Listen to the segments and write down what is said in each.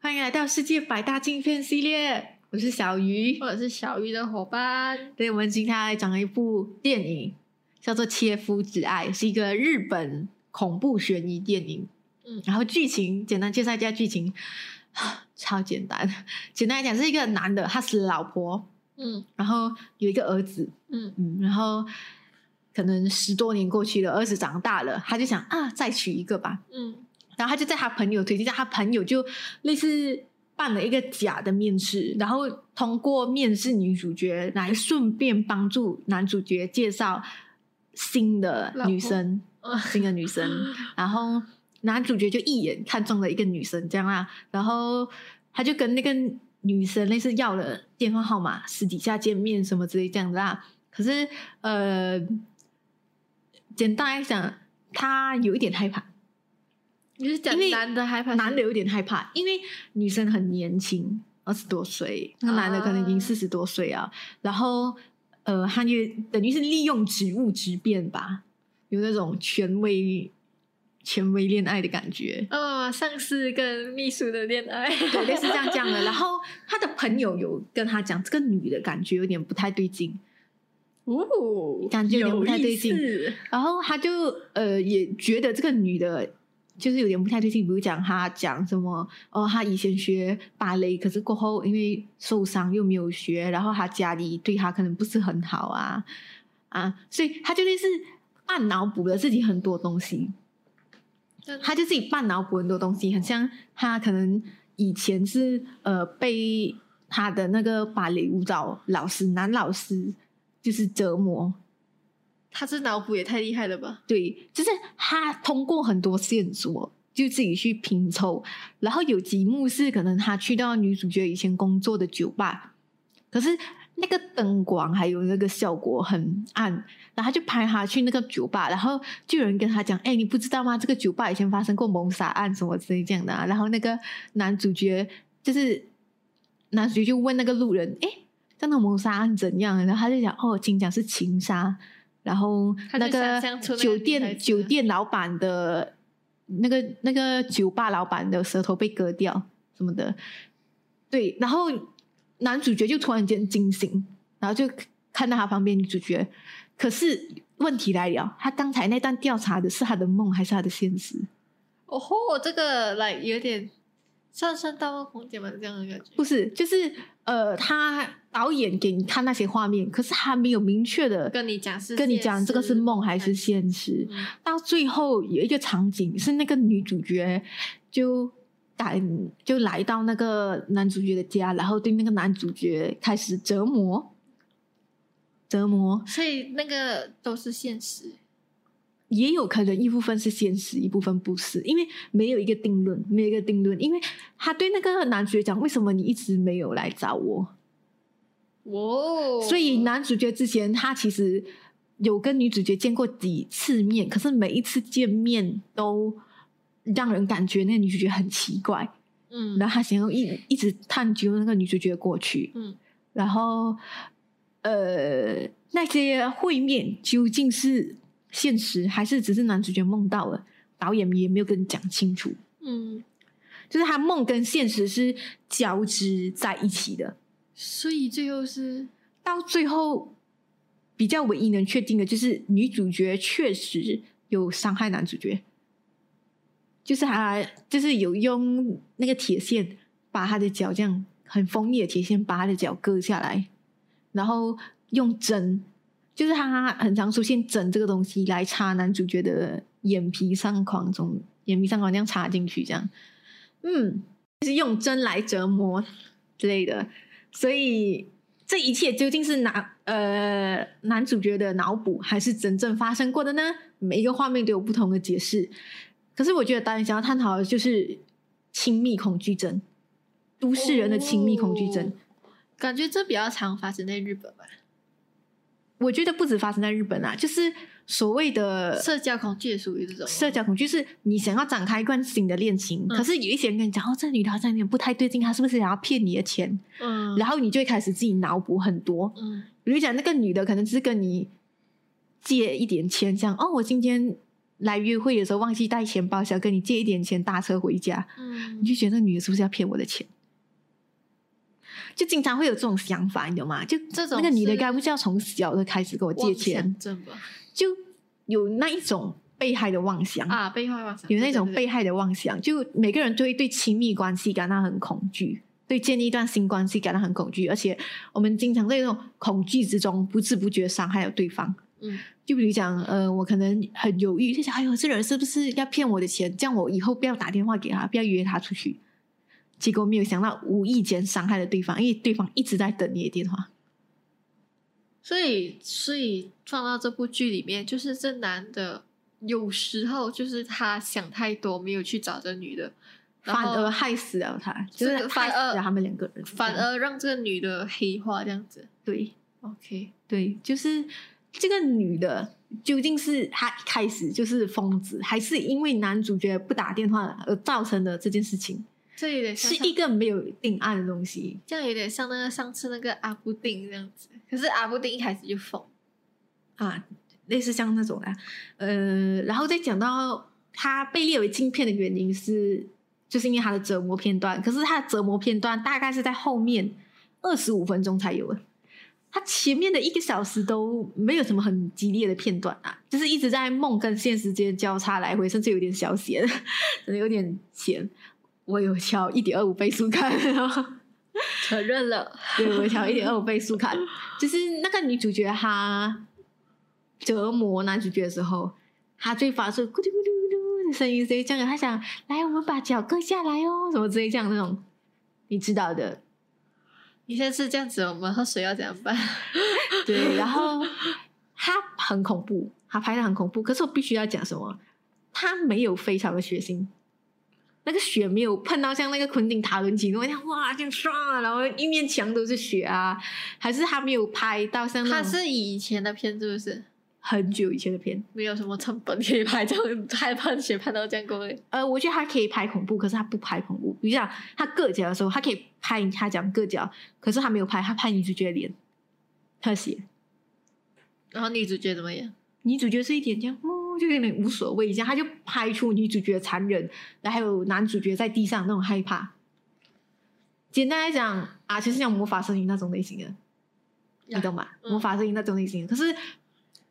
欢迎来到世界百大禁片系列，我是小鱼。或者是小鱼的伙伴，对，我们今天要来讲一部电影，叫做《切肤之爱》，是一个日本恐怖悬疑电影。嗯然后剧情简单介绍一下剧情，啊 超简单。简单来讲，是一个男的，他死了老婆，嗯然后有一个儿子，嗯嗯，然后可能十多年过去了，儿子长大了，他就想啊，再娶一个吧。嗯然后他就在他朋友推荐下，他朋友就类似办了一个假的面试，然后通过面试女主角来顺便帮助男主角介绍新的女生，嗯新的女生。然后男主角就一眼看中了一个女生，这样啊，然后他就跟那个女生类似要了电话号码，私底下见面什么之类这样子啊。可是呃，简单来讲，他有一点害怕。你是讲因为男的害怕男的有点害怕，因为女生很年轻，二十多岁，那个男的可能已经啊四十多岁啊。然后，呃，他就等于是利用职务之便吧，有那种权威、权威恋爱的感觉。哦，上司跟秘书的恋爱，对，类似这样这样的。然后他的朋友有跟他讲，这个女的感觉有点不太对劲，哦，感觉有点不太对劲然后他就呃也觉得这个女的。就是有点不太对劲，比如讲他讲什么哦，他以前学芭蕾，可是过后因为受伤又没有学，然后他家里对他可能不是很好啊啊，所以他就类似半脑补了自己很多东西，他就自己半脑补很多东西，很像他可能以前是呃被他的那个芭蕾舞蹈老师男老师就是折磨，他这脑补也太厉害了吧？对，就是他通过很多线索，就自己去拼凑。然后有几幕是可能他去到女主角以前工作的酒吧，可是那个灯光还有那个效果很暗，然后他就拍他去那个酒吧，然后就有人跟他讲：“哎，你不知道吗？这个酒吧以前发生过谋杀案什么之类这样的、啊。”然后那个男主角就是男主角就问那个路人：“哎，这样的谋杀案怎样？”然后他就讲：“哦，听讲是情杀。”然后那个酒店酒店老板的那个那个酒吧老板的舌头被割掉什么的，对，然后男主角就突然间惊醒，然后就看到他旁边女主角，可是问题来了，他刚才那段调查的是他的梦还是他的现实？哦吼，这个来有点上升盗梦空间嘛，这样的感觉。不是，就是呃，他导演给你看那些画面，可是他没有明确的跟你讲是跟你讲这个是梦还是现实。嗯到最后有一个场景是那个女主角就赶就来到那个男主角的家，然后对那个男主角开始折磨，折磨所以那个都是现实。也有可能一部分是现实，一部分不是，因为没有一个定论，没有一个定论，因为他对那个男主角讲，为什么你一直没有来找我？哦，所以男主角之前他其实有跟女主角见过几次面，可是每一次见面都让人感觉那个女主角很奇怪，嗯，然后他想要一一直探究那个女主角的过去，嗯。然后呃那些会面究竟是现实还是只是男主角梦到了？导演也没有跟你讲清楚，嗯，就是他梦跟现实是交织在一起的。所以最后是到最后，比较唯一能确定的就是女主角确实有伤害男主角，就是他就是有用那个铁线把他的脚这样很锋利的铁线把他的脚割下来，然后用针，就是他很常出现针这个东西来插男主角的眼皮上框中，眼皮上框这样插进去，这样，嗯，就是用针来折磨之类的。所以这一切究竟是男呃男主角的脑补，还是真正发生过的呢？每一个画面都有不同的解释。可是我觉得导演想要探讨的就是亲密恐惧症，都市人的亲密恐惧症。感觉这比较常发生在日本吧。我觉得不止发生在日本啊，就是所谓的社交恐惧也属于这种社交恐惧，是你想要展开一段新的恋情，嗯可是有一些人跟你讲，哦，这女的好像有点不太对劲，她是不是想要骗你的钱？嗯，然后你就会开始自己脑补很多。嗯比如讲那个女的可能只是跟你借一点钱，这样哦，我今天来约会的时候忘记带钱包，想跟你借一点钱搭车回家，嗯你就觉得那女的是不是要骗我的钱？就经常会有这种想法，你懂吗？就这种那个女的是该不是要从小就开始跟我借妄钱就有那一种被害的妄想，啊，被害妄想，有那种被害的妄想，就每个人都会对亲密关系感到很恐惧，对建立一段新关系感到很恐惧，而且我们经常在这种恐惧之中不知不觉伤害了对方。嗯就比如讲，呃，我可能很犹豫，就想，哎呦，这人是不是要骗我的钱？这样我以后不要打电话给他，不要约他出去。结果没有想到，无意间伤害了对方，因为对方一直在等你的电话。所以，所以放到这部剧里面，就是这男的有时候就是他想太多，没有去找这女的，反而害死了他，就是反而害死了他们两个人，反而让这个女的黑化这样子。对 OK，对，就是这个女的究竟是她一开始就是疯子，还是因为男主角不打电话而造成的这件事情，这有点像是一个没有定案的东西。这样有点像那个上次那个阿布丁这样子。可是阿布丁一开始就疯，啊，类似像那种的，呃，然后再讲到他被列为禁片的原因是，就是因为他的折磨片段，可是他的折磨片段大概是在后面二十五分钟才有的，他前面的一个小时都没有什么很激烈的片段啊，就是一直在梦跟现实间交叉来回，甚至有点小闲，真的有点闲。我有调一点二五倍速看，承认了。对，我调一点二五倍速看，就是那个女主角她折磨男主角的时候，她最发出咕噜咕噜咕噜的声音，所以这样她想来，我们把脚割下来哦，什么之类这样那种，你知道的，你现在是这样子，我们喝水要怎样办？对。然后她很恐怖，她拍的很恐怖，可是我必须要讲什么，她没有非常的血腥。那个雪没有碰到像那个昆汀塔伦奇诺那样哇这样唰，然后一面墙都是雪啊，还是他没有拍到像那他是以前的片，是不是？很久以前的片。没有什么成本可以拍这样，还判血拍到这样过诶。呃，我觉得他可以拍恐怖，可是他不拍恐怖。比如讲他硌脚的时候，他可以拍他讲硌脚，可是他没有拍，他拍女主角的脸特写。然后女主角怎么样？女主角是一点这样，哦，就有点无所谓，这样他就拍出女主角的残忍，然后还有男主角在地上那种害怕。简单来讲啊，就是像魔法森林那种类型的，你懂吗？嗯魔法森林那种类型的，可是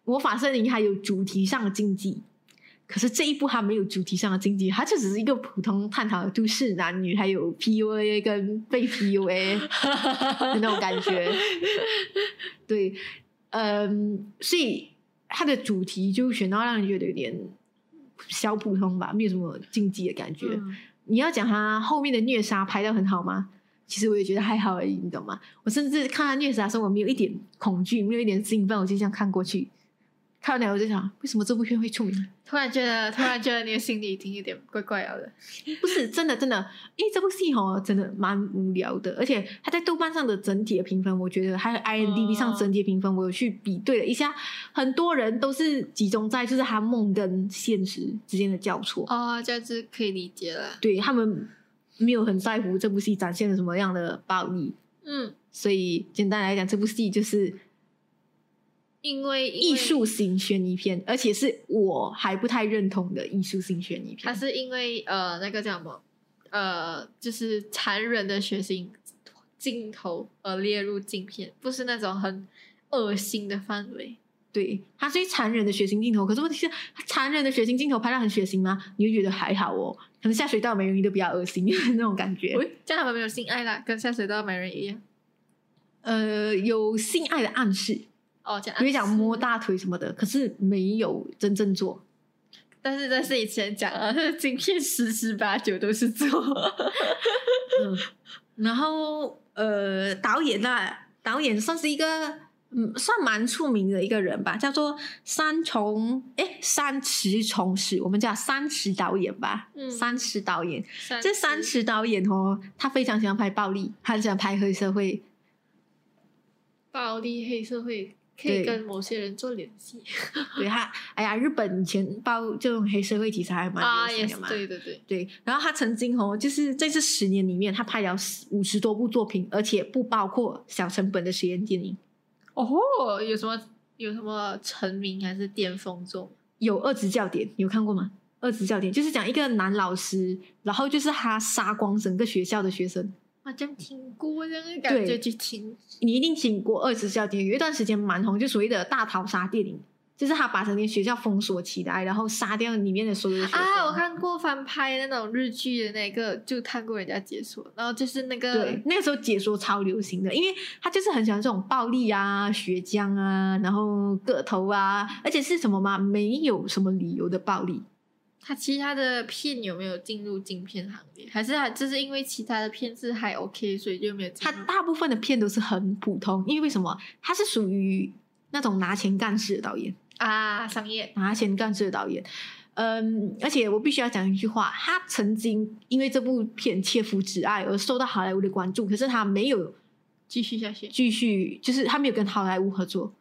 魔法森林还有主题上的禁忌，可是这一部它没有主题上的禁忌，它就只是一个普通探讨都市男女还有 PUA 跟被 PUA 的那种感觉。对，嗯，所以它的主题就选到让人觉得有点小普通吧，没有什么禁忌的感觉。嗯你要讲他后面的虐杀拍的很好吗？其实我也觉得还好而已，你懂吗？我甚至看他虐杀的时候，我没有一点恐惧，没有一点兴奋，我就这样看过去。看完了我就想，为什么这部片会出名？突然觉得，突然觉得你的心里已经有点怪怪了的。不是真的，真的，因为这部戏哦，真的蛮无聊的，而且它在豆瓣上的整体的评分，我觉得还有 IMDB 上整体的评分，我有去比对了一下，很多人都是集中在就是他梦跟现实之间的交错。哦，这样子可以理解了。对他们没有很在乎这部戏展现了什么样的暴力，嗯，所以简单来讲，这部戏就是因为艺，术型悬疑片，而且是我还不太认同的艺术型悬疑片。它是因为呃那个叫什么呃，就是残忍的血腥镜头而列入镜片，不是那种很恶心的范围。对，它是残忍的血腥镜头，可是问题是，它残忍的血腥镜头拍到很血腥吗？你会觉得还好哦，可能下水道美人鱼都比较恶心 那种感觉。喂，这样他们没有性爱啦，跟下水道美人鱼一样。呃，有性爱的暗示，哦，这样比如讲摸大腿什么的，可是没有真正做。但是但是以前讲啊，今天十之八九都是做。嗯，然后呃，导演啊，导演算是一个嗯，算蛮出名的一个人吧，叫做三重哎三池崇史，我们叫三池导演吧，嗯三池导演。三这三池导演哦，他非常喜欢拍暴力，他很喜欢拍黑社会，暴力黑社会可以跟某些人做联系 对他，哎呀，日本以前报这种黑社会题材还蛮流行的嘛。对对对，对，然后他曾经哦，就是在这十年里面，他拍了五十多部作品，而且不包括小成本的实验电影。哦，有什么有什么成名还是巅峰作？有《二职教典》，有看过吗？《二职教典》就是讲一个男老师，然后就是他杀光整个学校的学生。好像听过这样的感觉，对去听。你一定听过《二职教典》，有一段时间蛮红，就所谓的大逃杀电影，就是他把整间学校封锁起来，然后杀掉里面的所有的学生。啊，我看过翻拍那种日剧的那个，就看过人家解说，然后就是那个对，那个时候解说超流行的，因为他就是很喜欢这种暴力啊、血浆啊，然后个头啊，而且是什么嘛？没有什么理由的暴力。他其他的片有没有进入镜片行列？还是他就是因为其他的片是还 OK，所以就没有进他？大部分的片都是很普通，因为为什么？他是属于那种拿钱干事的导演，啊，商业拿钱干事的导演。嗯，而且我必须要讲一句话，他曾经因为这部片《切肤之爱》而受到好莱坞的关注，可是他没有继续下去。继续，就是他没有跟好莱坞合作。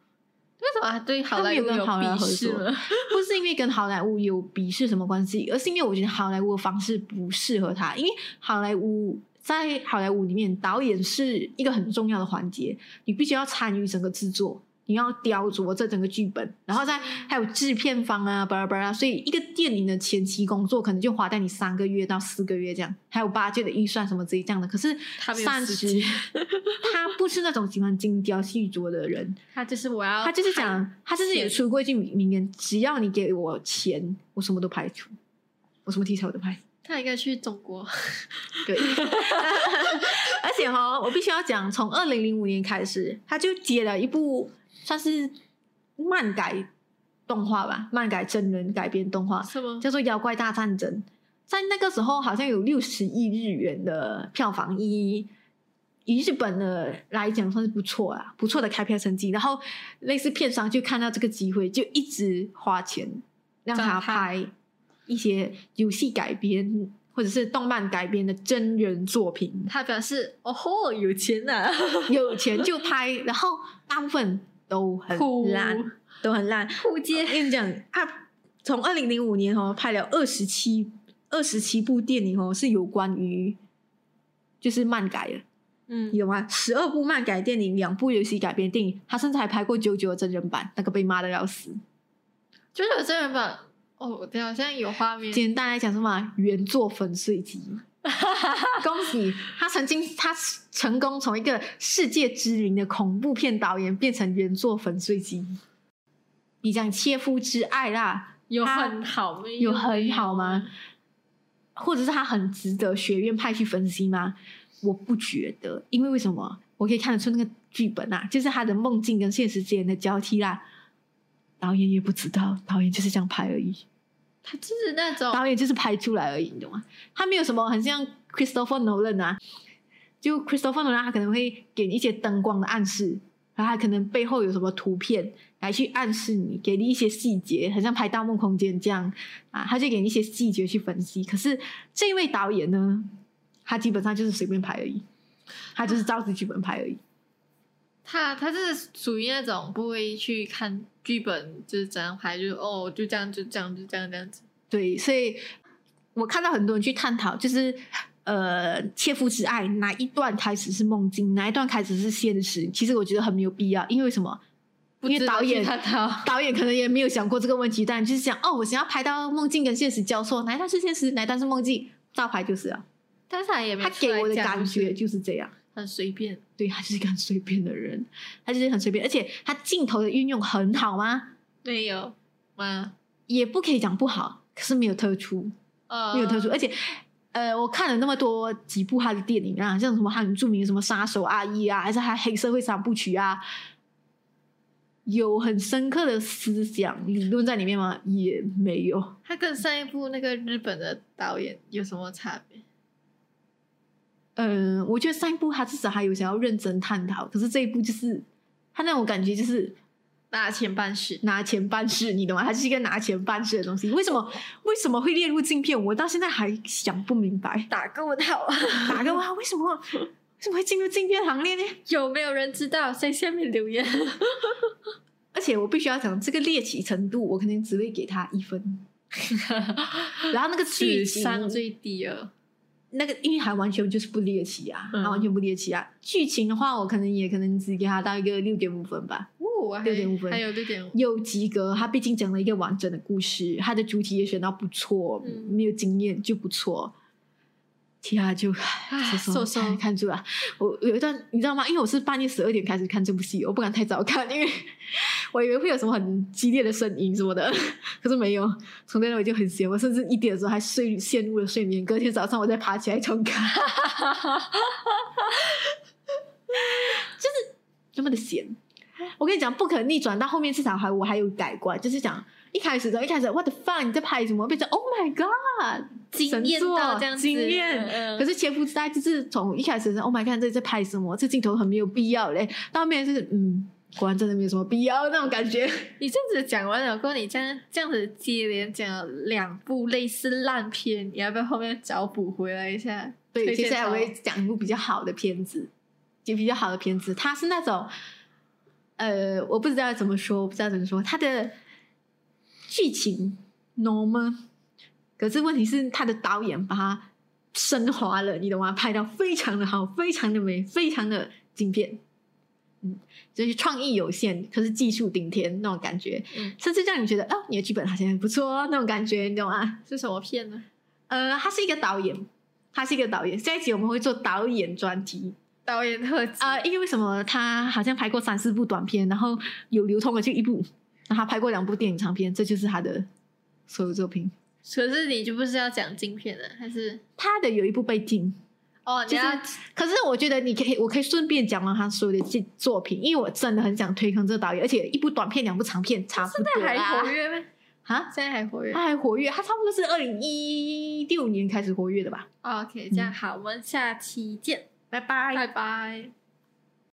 为什么他对好莱坞有鄙合作视呢？不是因为跟好莱坞有鄙视什么关系，而是因为我觉得好莱坞的方式不适合他。因为好莱坞在好莱坞里面，导演是一个很重要的环节，你必须要参与整个制作，你要雕琢这整个剧本，然后再还有制片方啊，巴拉巴拉。所以一个电影的前期工作可能就花在你三个月到四个月这样，还有八戒的预算什么之类这样的。可是他没有三十时间，他不是那种喜欢精雕细琢的人。他就是我要，他就是讲，他就是也出过一句名言：只要你给我钱，我什么都拍得出，我什么题材我都拍。他应该去中国。对，而且哈、我必须要讲，从二零零五年开始，他就接了一部算是漫改动画吧，漫改真人改编动画，什么？叫做《妖怪大战争》。在那个时候，好像有六十亿日元的票房，以以日本的来讲算是不错啊，不错的开票成绩。然后类似片商就看到这个机会，就一直花钱让他拍一些游戏改编或者是动漫改编的真人作品。他表示：“哦吼，有钱呐、啊！有钱就拍，然后大部分都很酷烂，都很烂。我跟你讲，他从二零零五年哦拍了二十七二十七部电影哦，是有关于就是漫改的，嗯，有吗？十二部漫改电影，两部游戏改编电影，他甚至还拍过九九的真人版，那个被骂的要死。就是有真人版。哦，对，好像有画面。简单来讲，什么原作粉碎机。恭喜他曾经他成功从一个世界知名的恐怖片导演变成原作粉碎机。你讲切肤之爱啦，有很好吗？有很好吗？或者是他很值得学院派去分析吗？我不觉得，因为为什么？我可以看得出那个剧本啊，就是他的梦境跟现实之间的交替啦。导演也不知道，导演就是这样拍而已。他就是那种导演就是拍出来而已，你懂吗？他没有什么很像 Christopher Nolan 啊，就 Christopher Nolan 他可能会给你一些灯光的暗示，然后他可能背后有什么图片来去暗示你，给你一些细节，很像拍《盗梦空间》这样啊，他就给你一些细节去分析。可是这位导演呢，他基本上就是随便拍而已，他就是照着剧本拍而已。他，他是属于那种不会去看剧本，就是怎样拍，就是哦，就这样，就这样，就这样，这样子。对，所以我看到很多人去探讨，就是呃，切肤之爱哪一段开始是梦境，哪一段开始是现实？其实我觉得很没有必要，因为为什么？因为导演探讨导演可能也没有想过这个问题，但就是想哦，我想要拍到梦境跟现实交错，哪一段是现实，哪一段是梦境，照拍就是啊。但是他也没他给我的感觉就是这样。很随便。对他就是一个很随便的人，他就是很随便，而且他镜头的运用很好吗？没有吗？也不可以讲不好，可是没有突出。呃，没有特殊，而且呃，我看了那么多几部他的电影啊，像什么很著名的什么杀手阿姨啊，还是他黑社会三部曲啊，有很深刻的思想理论在里面吗？也没有。他跟上一部那个日本的导演有什么差别？嗯，我觉得上一部他至少还有想要认真探讨，可是这一部就是他那种感觉就是拿钱办事，拿钱办事，你懂吗？它是一个拿钱办事的东西。为什么为什么会列入镜片？我到现在还想不明白。打个问号。打个问号，为什么为什么会进入镜片行列呢？有没有人知道？在下面留言。而且我必须要讲，这个猎奇程度，我肯定只会给他一分。然后那个剧史情，最低了。那个因为还完全就是不猎奇啊，嗯完全不猎奇啊。剧情的话，我可能也可能只给他到一个六点五分吧。六点五分还有六点五，有及格。他毕竟讲了一个完整的故事，他的主题也选到不错，嗯没有经验就不错。其他就唉说受受看看住了。我有一段你知道吗？因为我是半夜十二点开始看这部戏，我不敢太早看，因为我以为会有什么很激烈的声音什么的，可是没有。从那我就很闲，我甚至一点的时候还睡陷入了睡眠，隔天早上我再爬起来重看，就是那么的闲。我跟你讲，不可逆转，到后面至少还我还有改观，就是讲一开始的一开始 what the fuck 你在拍什么？变成 Oh my god 惊艳到这样子，惊艳。嗯可是前夫之爱就是从一开始是 Oh my god 这在拍什么？这镜头很没有必要嘞，到后面就是嗯，果然真的没有什么必要那种感觉。你这样子讲完了过后，你这样这样子接连讲了两部类似烂片，你要不要后面找补回来一下？对，接下来我会讲一部比较好的片子，就比较好的片子，它是那种，呃，我不知道怎么说，我不知道怎么说，它的剧情 normal，可是问题是他的导演把它升华了，你懂吗？拍到非常的好，非常的美，非常的经典。嗯，就是创意有限，可是技术顶天那种感觉，嗯甚至让你觉得，哦，你的剧本好像很不错哦，那种感觉，你懂吗？是什么片呢？呃，他是一个导演，他是一个导演。下一集我们会做导演专题导演特辑啊、因为为什么他好像拍过三四部短片，然后有流通的就一部，他拍过两部电影长片，这就是他的所有作品。可是你就不是要讲镜片的，还是他的有一部被禁，哦？你就是可是我觉得你可以，我可以顺便讲完他所有的作作品，因为我真的很想推坑这个导演，而且一部短片、两部长片差不现多在还活跃吗？啊，现在还活跃他还活跃，他差不多是二零一六年开始活跃的吧？？OK，这样好，我们下期见，拜拜。拜拜。